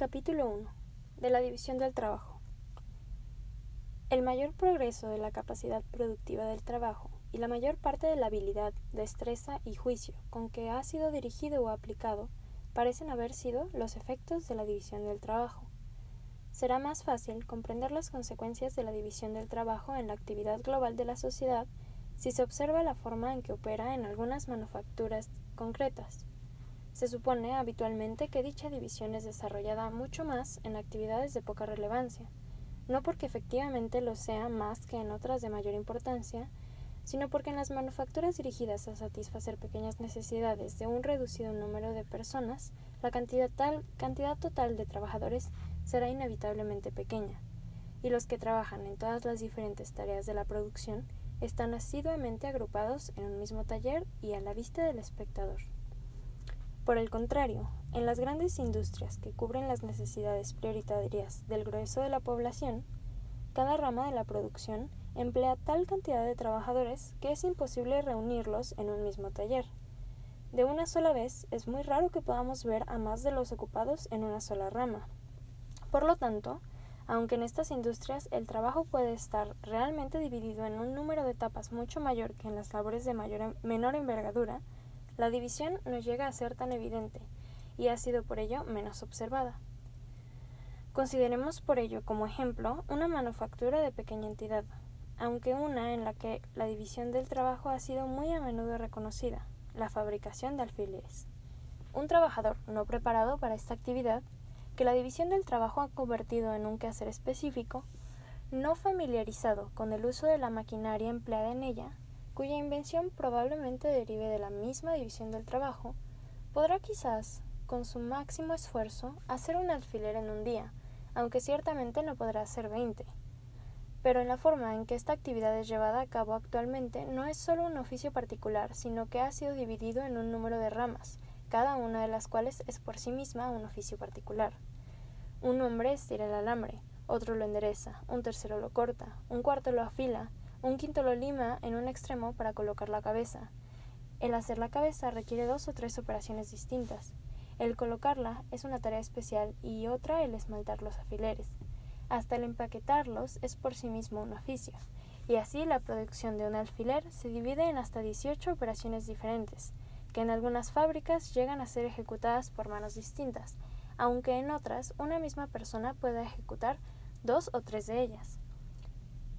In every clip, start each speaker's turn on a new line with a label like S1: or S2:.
S1: Capítulo 1. De la división del trabajo. El mayor progreso de la capacidad productiva del trabajo y la mayor parte de la habilidad, destreza y juicio con que ha sido dirigido o aplicado parecen haber sido los efectos de la división del trabajo. Será más fácil comprender las consecuencias de la división del trabajo en la actividad global de la sociedad si se observa la forma en que opera en algunas manufacturas concretas. Se supone habitualmente que dicha división es desarrollada mucho más en actividades de poca relevancia, no porque efectivamente lo sea más que en otras de mayor importancia, sino porque en las manufacturas dirigidas a satisfacer pequeñas necesidades de un reducido número de personas, la cantidad, tal, cantidad total de trabajadores será inevitablemente pequeña, y los que trabajan en todas las diferentes tareas de la producción están asiduamente agrupados en un mismo taller y a la vista del espectador. Por el contrario, en las grandes industrias que cubren las necesidades prioritarias del grueso de la población, cada rama de la producción emplea tal cantidad de trabajadores que es imposible reunirlos en un mismo taller. De una sola vez es muy raro que podamos ver a más de los ocupados en una sola rama. Por lo tanto, aunque en estas industrias el trabajo puede estar realmente dividido en un número de etapas mucho mayor que en las labores de mayor, menor envergadura, la división no llega a ser tan evidente y ha sido por ello menos observada. Consideremos por ello como ejemplo una manufactura de pequeña entidad, aunque una en la que la división del trabajo ha sido muy a menudo reconocida, la fabricación de alfileres. Un trabajador no preparado para esta actividad, que la división del trabajo ha convertido en un quehacer específico, no familiarizado con el uso de la maquinaria empleada en ella, cuya invención probablemente derive de la misma división del trabajo, podrá quizás, con su máximo esfuerzo, hacer un alfiler en un día, aunque ciertamente no podrá hacer veinte. Pero en la forma en que esta actividad es llevada a cabo actualmente no es solo un oficio particular, sino que ha sido dividido en un número de ramas, cada una de las cuales es por sí misma un oficio particular. Un hombre estira el alambre, otro lo endereza, un tercero lo corta, un cuarto lo afila, un quinto lo lima en un extremo para colocar la cabeza. El hacer la cabeza requiere dos o tres operaciones distintas. El colocarla es una tarea especial y otra el esmaltar los alfileres. Hasta el empaquetarlos es por sí mismo un oficio. Y así la producción de un alfiler se divide en hasta 18 operaciones diferentes, que en algunas fábricas llegan a ser ejecutadas por manos distintas, aunque en otras una misma persona pueda ejecutar dos o tres de ellas.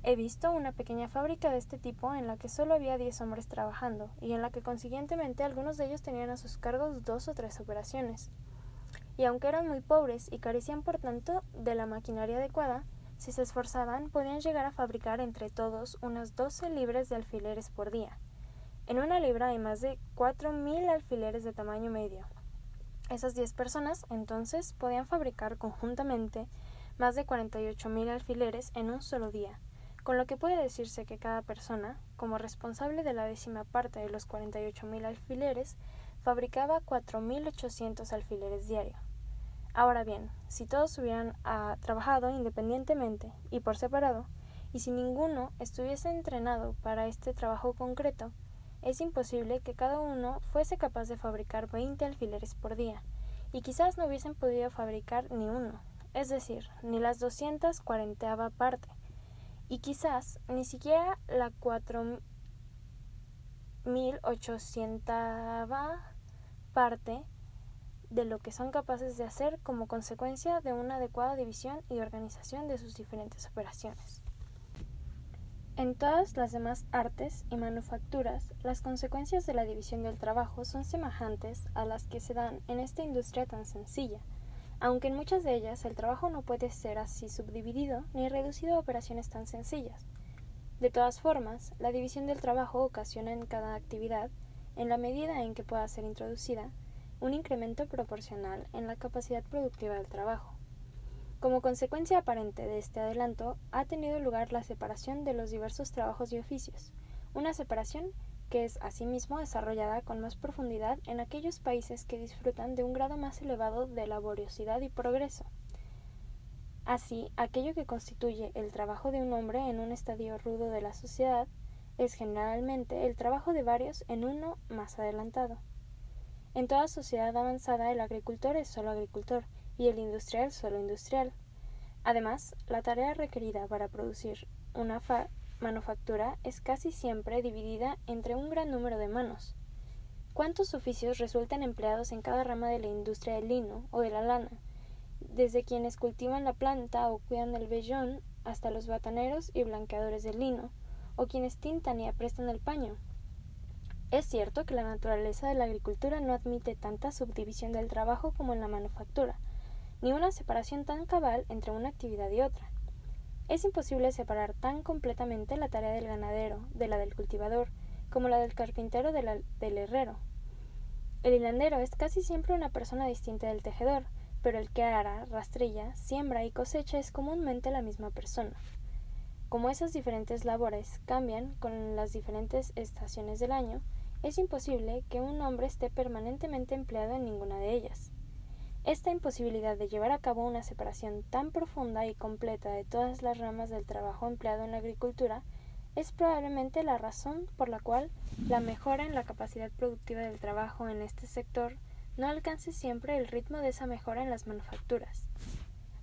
S1: He visto una pequeña fábrica de este tipo en la que solo había diez hombres trabajando y en la que consiguientemente algunos de ellos tenían a sus cargos dos o tres operaciones. Y aunque eran muy pobres y carecían por tanto de la maquinaria adecuada, si se esforzaban podían llegar a fabricar entre todos unas doce libras de alfileres por día. En una libra hay más de cuatro mil alfileres de tamaño medio. Esas diez personas entonces podían fabricar conjuntamente más de cuarenta y ocho mil alfileres en un solo día con lo que puede decirse que cada persona, como responsable de la décima parte de los 48.000 alfileres, fabricaba 4.800 alfileres diario. Ahora bien, si todos hubieran ah, trabajado independientemente y por separado, y si ninguno estuviese entrenado para este trabajo concreto, es imposible que cada uno fuese capaz de fabricar 20 alfileres por día, y quizás no hubiesen podido fabricar ni uno, es decir, ni las 240 parte, y quizás ni siquiera la 4800 parte de lo que son capaces de hacer como consecuencia de una adecuada división y organización de sus diferentes operaciones. En todas las demás artes y manufacturas, las consecuencias de la división del trabajo son semejantes a las que se dan en esta industria tan sencilla, aunque en muchas de ellas el trabajo no puede ser así subdividido ni reducido a operaciones tan sencillas. De todas formas, la división del trabajo ocasiona en cada actividad, en la medida en que pueda ser introducida, un incremento proporcional en la capacidad productiva del trabajo. Como consecuencia aparente de este adelanto, ha tenido lugar la separación de los diversos trabajos y oficios, una separación que es asimismo desarrollada con más profundidad en aquellos países que disfrutan de un grado más elevado de laboriosidad y progreso. Así, aquello que constituye el trabajo de un hombre en un estadio rudo de la sociedad es generalmente el trabajo de varios en uno más adelantado. En toda sociedad avanzada el agricultor es solo agricultor y el industrial solo industrial. Además, la tarea requerida para producir una manufactura es casi siempre dividida entre un gran número de manos. ¿Cuántos oficios resultan empleados en cada rama de la industria del lino o de la lana? Desde quienes cultivan la planta o cuidan el vellón hasta los bataneros y blanqueadores del lino, o quienes tintan y aprestan el paño. Es cierto que la naturaleza de la agricultura no admite tanta subdivisión del trabajo como en la manufactura, ni una separación tan cabal entre una actividad y otra. Es imposible separar tan completamente la tarea del ganadero de la del cultivador, como la del carpintero de la del herrero. El hilandero es casi siempre una persona distinta del tejedor, pero el que ara, rastrilla, siembra y cosecha es comúnmente la misma persona. Como esas diferentes labores cambian con las diferentes estaciones del año, es imposible que un hombre esté permanentemente empleado en ninguna de ellas. Esta imposibilidad de llevar a cabo una separación tan profunda y completa de todas las ramas del trabajo empleado en la agricultura es probablemente la razón por la cual la mejora en la capacidad productiva del trabajo en este sector no alcance siempre el ritmo de esa mejora en las manufacturas.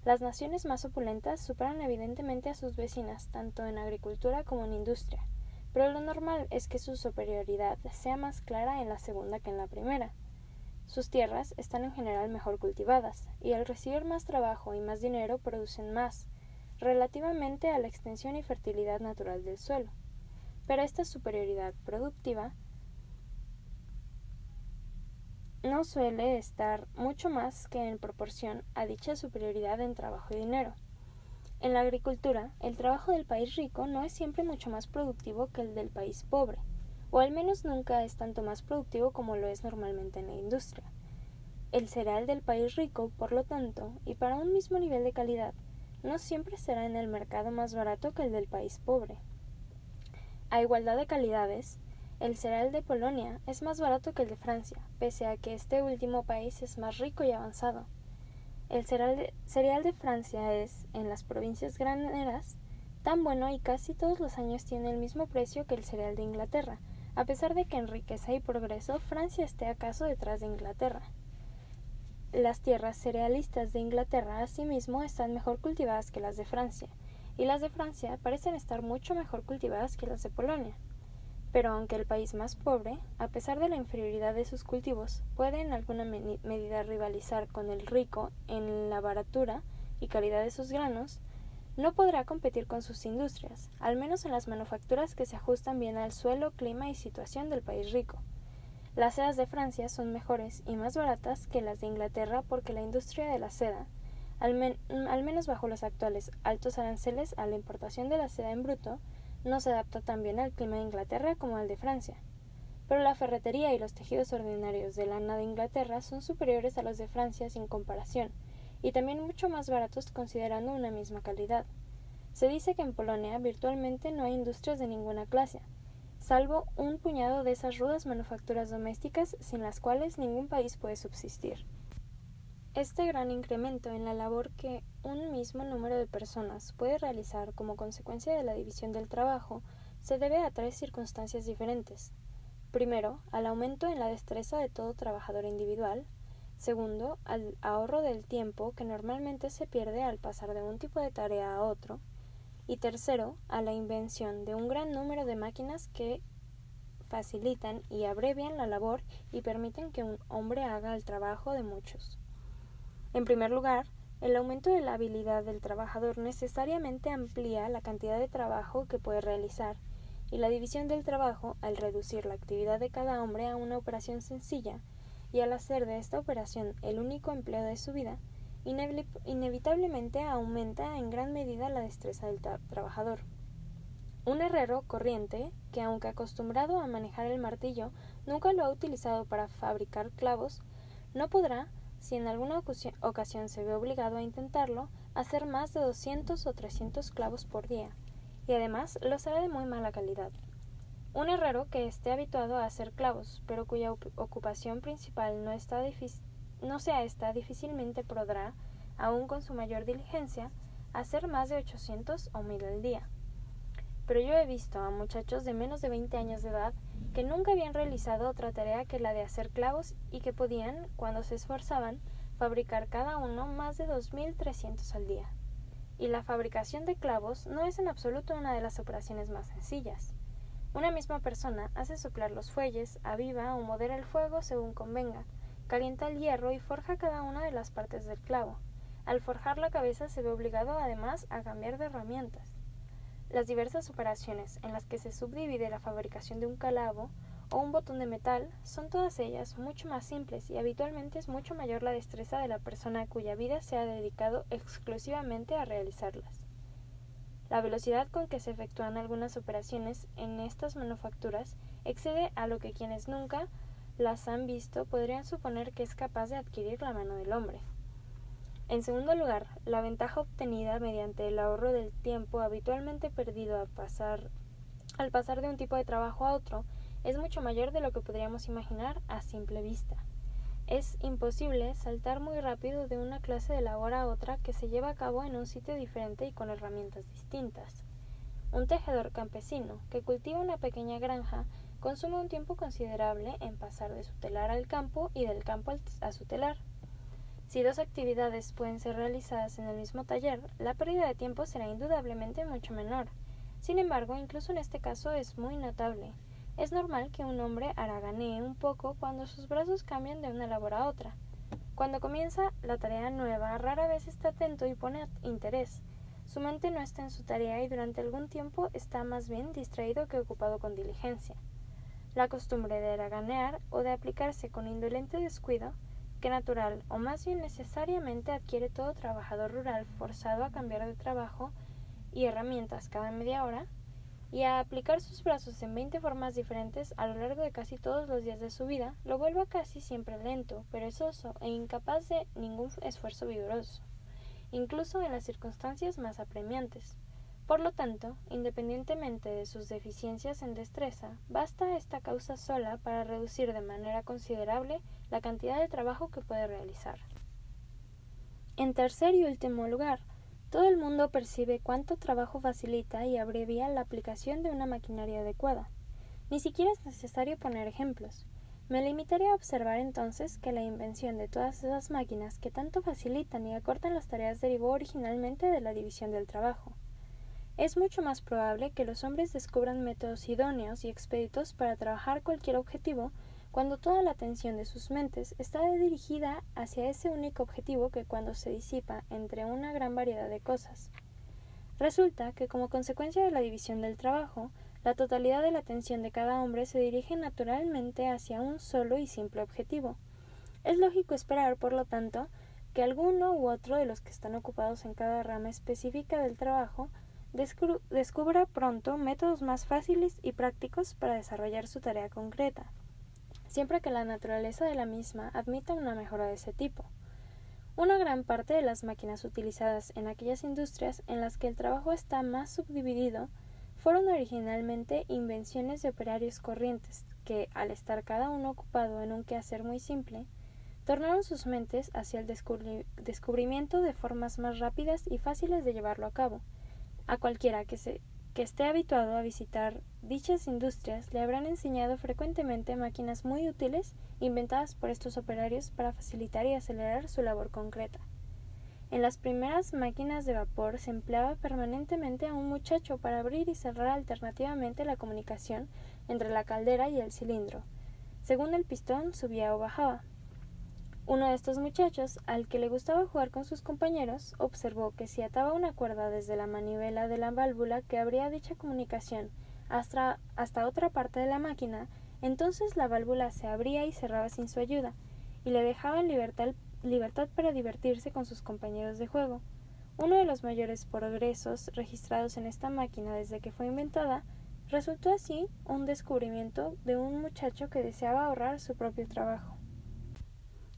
S1: Las naciones más opulentas superan evidentemente a sus vecinas tanto en agricultura como en industria, pero lo normal es que su superioridad sea más clara en la segunda que en la primera. Sus tierras están en general mejor cultivadas, y al recibir más trabajo y más dinero producen más, relativamente a la extensión y fertilidad natural del suelo. Pero esta superioridad productiva no suele estar mucho más que en proporción a dicha superioridad en trabajo y dinero. En la agricultura, el trabajo del país rico no es siempre mucho más productivo que el del país pobre, o al menos nunca es tanto más productivo como lo es normalmente en la industria. El cereal del país rico, por lo tanto, y para un mismo nivel de calidad, no siempre será en el mercado más barato que el del país pobre. A igualdad de calidades, el cereal de Polonia es más barato que el de Francia, pese a que este último país es más rico y avanzado. El cereal de, cereal de Francia es, en las provincias graneras, tan bueno y casi todos los años tiene el mismo precio que el cereal de Inglaterra, a pesar de que en riqueza y progreso Francia esté acaso detrás de Inglaterra. Las tierras cerealistas de Inglaterra asimismo están mejor cultivadas que las de Francia, y las de Francia parecen estar mucho mejor cultivadas que las de Polonia. Pero aunque el país más pobre, a pesar de la inferioridad de sus cultivos, puede en alguna medida rivalizar con el rico en la baratura y calidad de sus granos, no podrá competir con sus industrias, al menos en las manufacturas que se ajustan bien al suelo, clima y situación del país rico. Las sedas de Francia son mejores y más baratas que las de Inglaterra porque la industria de la seda, al, menos bajo los actuales altos aranceles a la importación de la seda en bruto, no se adapta tan bien al clima de Inglaterra como al de Francia. Pero la ferretería y los tejidos ordinarios de lana de Inglaterra son superiores a los de Francia sin comparación, y también mucho más baratos considerando una misma calidad. Se dice que en Polonia virtualmente no hay industrias de ninguna clase, salvo un puñado de esas rudas manufacturas domésticas sin las cuales ningún país puede subsistir. Este gran incremento en la labor que un mismo número de personas puede realizar como consecuencia de la división del trabajo se debe a tres circunstancias diferentes. Primero, al aumento en la destreza de todo trabajador individual, Segundo, al ahorro del tiempo que normalmente se pierde al pasar de un tipo de tarea a otro. Y tercero, a la invención de un gran número de máquinas que facilitan y abrevian la labor y permiten que un hombre haga el trabajo de muchos. En primer lugar, el aumento de la habilidad del trabajador necesariamente amplía la cantidad de trabajo que puede realizar, y la división del trabajo, al reducir la actividad de cada hombre a una operación sencilla, y al hacer de esta operación el único empleo de su vida, inevitablemente aumenta en gran medida la destreza del trabajador. Un herrero corriente, que aunque acostumbrado a manejar el martillo, nunca lo ha utilizado para fabricar clavos, no podrá, si en alguna ocasión se ve obligado a intentarlo, hacer más de 200 o 300 clavos por día, y además los hará de muy mala calidad. Un herrero que esté habituado a hacer clavos, pero cuya ocupación principal no, sea esta, difícilmente podrá, aun con su mayor diligencia, hacer más de 800 o 1000 al día. Pero yo he visto a muchachos de menos de 20 años de edad que nunca habían realizado otra tarea que la de hacer clavos y que podían, cuando se esforzaban, fabricar cada uno más de 2.300 al día. Y la fabricación de clavos no es en absoluto una de las operaciones más sencillas. Una misma persona hace soplar los fuelles, aviva o modera el fuego según convenga, calienta el hierro y forja cada una de las partes del clavo. Al forjar la cabeza se ve obligado además a cambiar de herramientas. Las diversas operaciones en las que se subdivide la fabricación de un calabo o un botón de metal son todas ellas mucho más simples y habitualmente es mucho mayor la destreza de la persona cuya vida se ha dedicado exclusivamente a realizarlas. La velocidad con que se efectúan algunas operaciones en estas manufacturas excede a lo que quienes nunca las han visto podrían suponer que es capaz de adquirir la mano del hombre. En segundo lugar, la ventaja obtenida mediante el ahorro del tiempo habitualmente perdido al pasar, al pasar de un tipo de trabajo a otro es mucho mayor de lo que podríamos imaginar a simple vista. Es imposible saltar muy rápido de una clase de labor a otra que se lleva a cabo en un sitio diferente y con herramientas distintas. Un tejedor campesino que cultiva una pequeña granja consume un tiempo considerable en pasar de su telar al campo y del campo a su telar. Si dos actividades pueden ser realizadas en el mismo taller, la pérdida de tiempo será indudablemente mucho menor. Sin embargo, incluso en este caso es muy notable. Es normal que un hombre haraganee un poco cuando sus brazos cambian de una labor a otra. Cuando comienza la tarea nueva, rara vez está atento y pone interés. Su mente no está en su tarea y durante algún tiempo está más bien distraído que ocupado con diligencia. La costumbre de haraganear o de aplicarse con indolente descuido que natural o más bien necesariamente adquiere todo trabajador rural forzado a cambiar de trabajo y herramientas cada media hora y a aplicar sus brazos en veinte formas diferentes a lo largo de casi todos los días de su vida, lo vuelve casi siempre lento, perezoso e incapaz de ningún esfuerzo vigoroso, incluso en las circunstancias más apremiantes. Por lo tanto, independientemente de sus deficiencias en destreza, basta esta causa sola para reducir de manera considerable la cantidad de trabajo que puede realizar. En tercer y último lugar, todo el mundo percibe cuánto trabajo facilita y abrevia la aplicación de una maquinaria adecuada. Ni siquiera es necesario poner ejemplos. Me limitaré a observar entonces que la invención de todas esas máquinas que tanto facilitan y acortan las tareas derivó originalmente de la división del trabajo. Es mucho más probable que los hombres descubran métodos idóneos y expeditos para trabajar cualquier objetivo cuando toda la atención de sus mentes está dirigida hacia ese único objetivo que cuando se disipa entre una gran variedad de cosas. Resulta que como consecuencia de la división del trabajo, la totalidad de la atención de cada hombre se dirige naturalmente hacia un solo y simple objetivo. Es lógico esperar, por lo tanto, que alguno u otro de los que están ocupados en cada rama específica del trabajo descubra pronto métodos más fáciles y prácticos para desarrollar su tarea concreta, siempre que la naturaleza de la misma admita una mejora de ese tipo. Una gran parte de las máquinas utilizadas en aquellas industrias en las que el trabajo está más subdividido fueron originalmente invenciones de operarios corrientes que, al estar cada uno ocupado en un quehacer muy simple, tornaron sus mentes hacia el descubrimiento de formas más rápidas y fáciles de llevarlo a cabo, a cualquiera que, se, que esté habituado a visitar dichas industrias le habrán enseñado frecuentemente máquinas muy útiles inventadas por estos operarios para facilitar y acelerar su labor concreta. En las primeras máquinas de vapor se empleaba permanentemente a un muchacho para abrir y cerrar alternativamente la comunicación entre la caldera y el cilindro. Según el pistón subía o bajaba, uno de estos muchachos, al que le gustaba jugar con sus compañeros, observó que si ataba una cuerda desde la manivela de la válvula que abría dicha comunicación hasta, hasta otra parte de la máquina, entonces la válvula se abría y cerraba sin su ayuda, y le dejaba en libertad, libertad para divertirse con sus compañeros de juego. Uno de los mayores progresos registrados en esta máquina desde que fue inventada resultó así un descubrimiento de un muchacho que deseaba ahorrar su propio trabajo.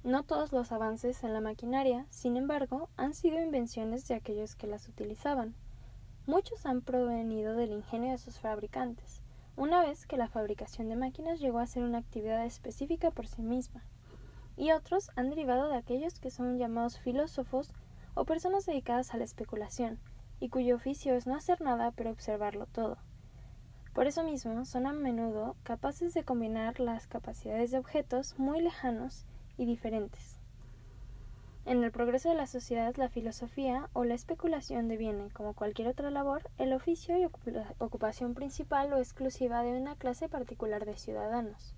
S1: No todos los avances en la maquinaria, sin embargo, han sido invenciones de aquellos que las utilizaban. Muchos han provenido del ingenio de sus fabricantes, una vez que la fabricación de máquinas llegó a ser una actividad específica por sí misma, y otros han derivado de aquellos que son llamados filósofos o personas dedicadas a la especulación, y cuyo oficio es no hacer nada pero observarlo todo. Por eso mismo son a menudo capaces de combinar las capacidades de objetos muy lejanos y diferentes. En el progreso de la sociedad, la filosofía o la especulación deviene, como cualquier otra labor, el oficio y ocupación principal o exclusiva de una clase particular de ciudadanos.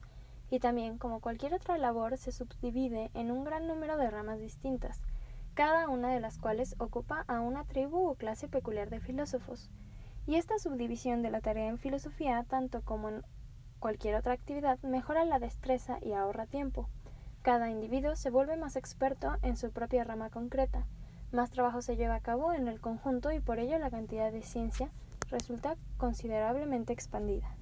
S1: Y también, como cualquier otra labor, se subdivide en un gran número de ramas distintas, cada una de las cuales ocupa a una tribu o clase peculiar de filósofos. Y esta subdivisión de la tarea en filosofía, tanto como en cualquier otra actividad, mejora la destreza y ahorra tiempo. Cada individuo se vuelve más experto en su propia rama concreta, más trabajo se lleva a cabo en el conjunto y por ello la cantidad de ciencia resulta considerablemente expandida.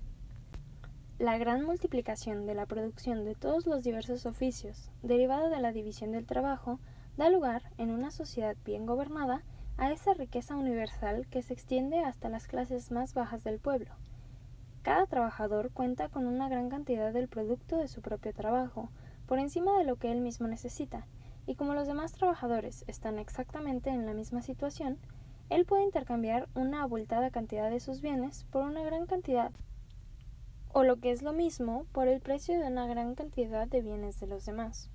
S1: La gran multiplicación de la producción de todos los diversos oficios, derivado de la división del trabajo, da lugar, en una sociedad bien gobernada, a esa riqueza universal que se extiende hasta las clases más bajas del pueblo. Cada trabajador cuenta con una gran cantidad del producto de su propio trabajo, por encima de lo que él mismo necesita, y como los demás trabajadores están exactamente en la misma situación, él puede intercambiar una abultada cantidad de sus bienes por una gran cantidad, o lo que es lo mismo, por el precio de una gran cantidad de bienes de los demás.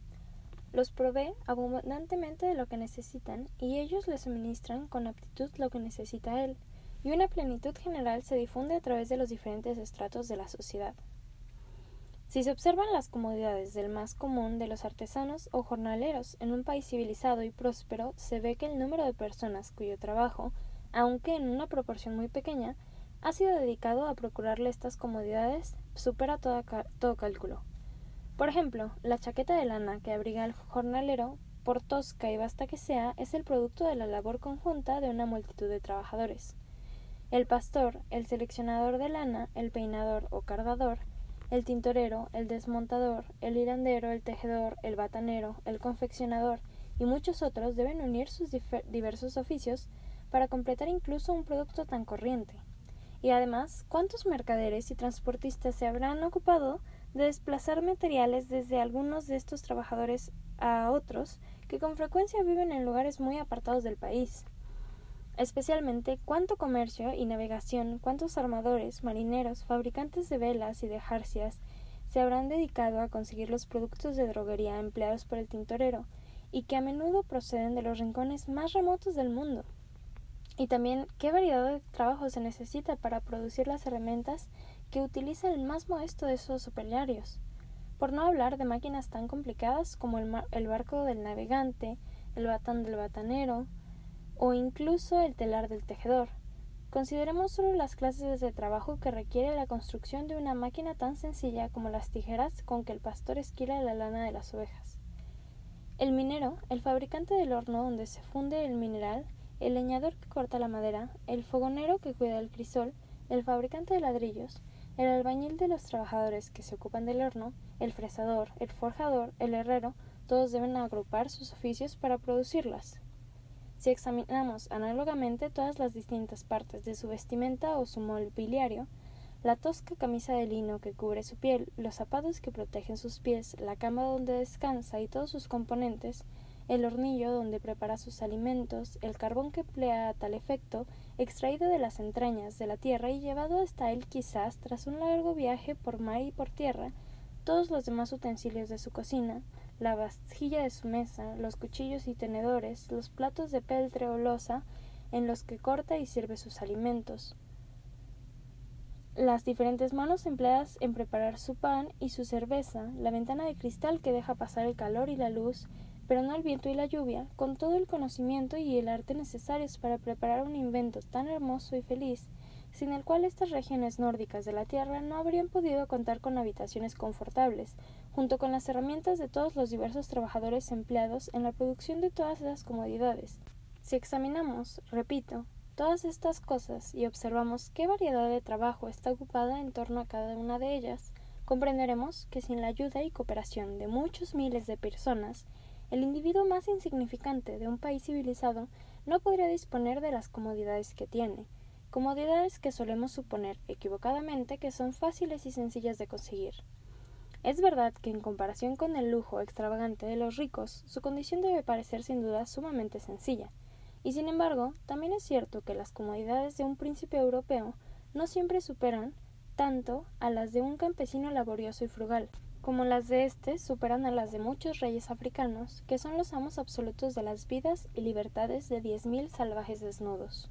S1: Los provee abundantemente de lo que necesitan y ellos le suministran con aptitud lo que necesita él, y una plenitud general se difunde a través de los diferentes estratos de la sociedad. Si se observan las comodidades del más común de los artesanos o jornaleros en un país civilizado y próspero, se ve que el número de personas cuyo trabajo, aunque en una proporción muy pequeña, ha sido dedicado a procurarle estas comodidades, supera todo cálculo. Por ejemplo, la chaqueta de lana que abriga al jornalero, por tosca y vasta que sea, es el producto de la labor conjunta de una multitud de trabajadores. El pastor, el seleccionador de lana, el peinador o cardador, el tintorero, el desmontador, el hirandero, el tejedor, el batanero, el confeccionador y muchos otros deben unir sus diversos oficios para completar incluso un producto tan corriente. Y además, ¿cuántos mercaderes y transportistas se habrán ocupado de desplazar materiales desde algunos de estos trabajadores a otros que con frecuencia viven en lugares muy apartados del país? Especialmente cuánto comercio y navegación, cuántos armadores, marineros, fabricantes de velas y de jarcias se habrán dedicado a conseguir los productos de droguería empleados por el tintorero, y que a menudo proceden de los rincones más remotos del mundo. Y también qué variedad de trabajo se necesita para producir las herramientas que utiliza el más modesto de esos operarios. Por no hablar de máquinas tan complicadas como el, el barco del navegante, el batán del batanero, o incluso el telar del tejedor. Consideremos solo las clases de trabajo que requiere la construcción de una máquina tan sencilla como las tijeras con que el pastor esquila la lana de las ovejas. El minero, el fabricante del horno donde se funde el mineral, el leñador que corta la madera, el fogonero que cuida el crisol, el fabricante de ladrillos, el albañil de los trabajadores que se ocupan del horno, el fresador, el forjador, el herrero, todos deben agrupar sus oficios para producirlas. Si examinamos análogamente todas las distintas partes de su vestimenta o su mobiliario, la tosca camisa de lino que cubre su piel, los zapatos que protegen sus pies, la cama donde descansa y todos sus componentes, el hornillo donde prepara sus alimentos, el carbón que emplea a tal efecto, extraído de las entrañas de la tierra y llevado hasta él quizás tras un largo viaje por mar y por tierra, todos los demás utensilios de su cocina, la vajilla de su mesa, los cuchillos y tenedores, los platos de peltre o losa en los que corta y sirve sus alimentos, las diferentes manos empleadas en preparar su pan y su cerveza, la ventana de cristal que deja pasar el calor y la luz, pero no el viento y la lluvia, con todo el conocimiento y el arte necesarios para preparar un invento tan hermoso y feliz, sin el cual estas regiones nórdicas de la Tierra no habrían podido contar con habitaciones confortables, junto con las herramientas de todos los diversos trabajadores empleados en la producción de todas esas comodidades. Si examinamos, repito, todas estas cosas y observamos qué variedad de trabajo está ocupada en torno a cada una de ellas, comprenderemos que sin la ayuda y cooperación de muchos miles de personas, el individuo más insignificante de un país civilizado no podría disponer de las comodidades que tiene, comodidades que solemos suponer equivocadamente que son fáciles y sencillas de conseguir. Es verdad que en comparación con el lujo extravagante de los ricos, su condición debe parecer sin duda sumamente sencilla, y sin embargo, también es cierto que las comodidades de un príncipe europeo no siempre superan tanto a las de un campesino laborioso y frugal. como las de éste superan a las de muchos reyes africanos, que son los amos absolutos de las vidas y libertades de diez mil salvajes desnudos.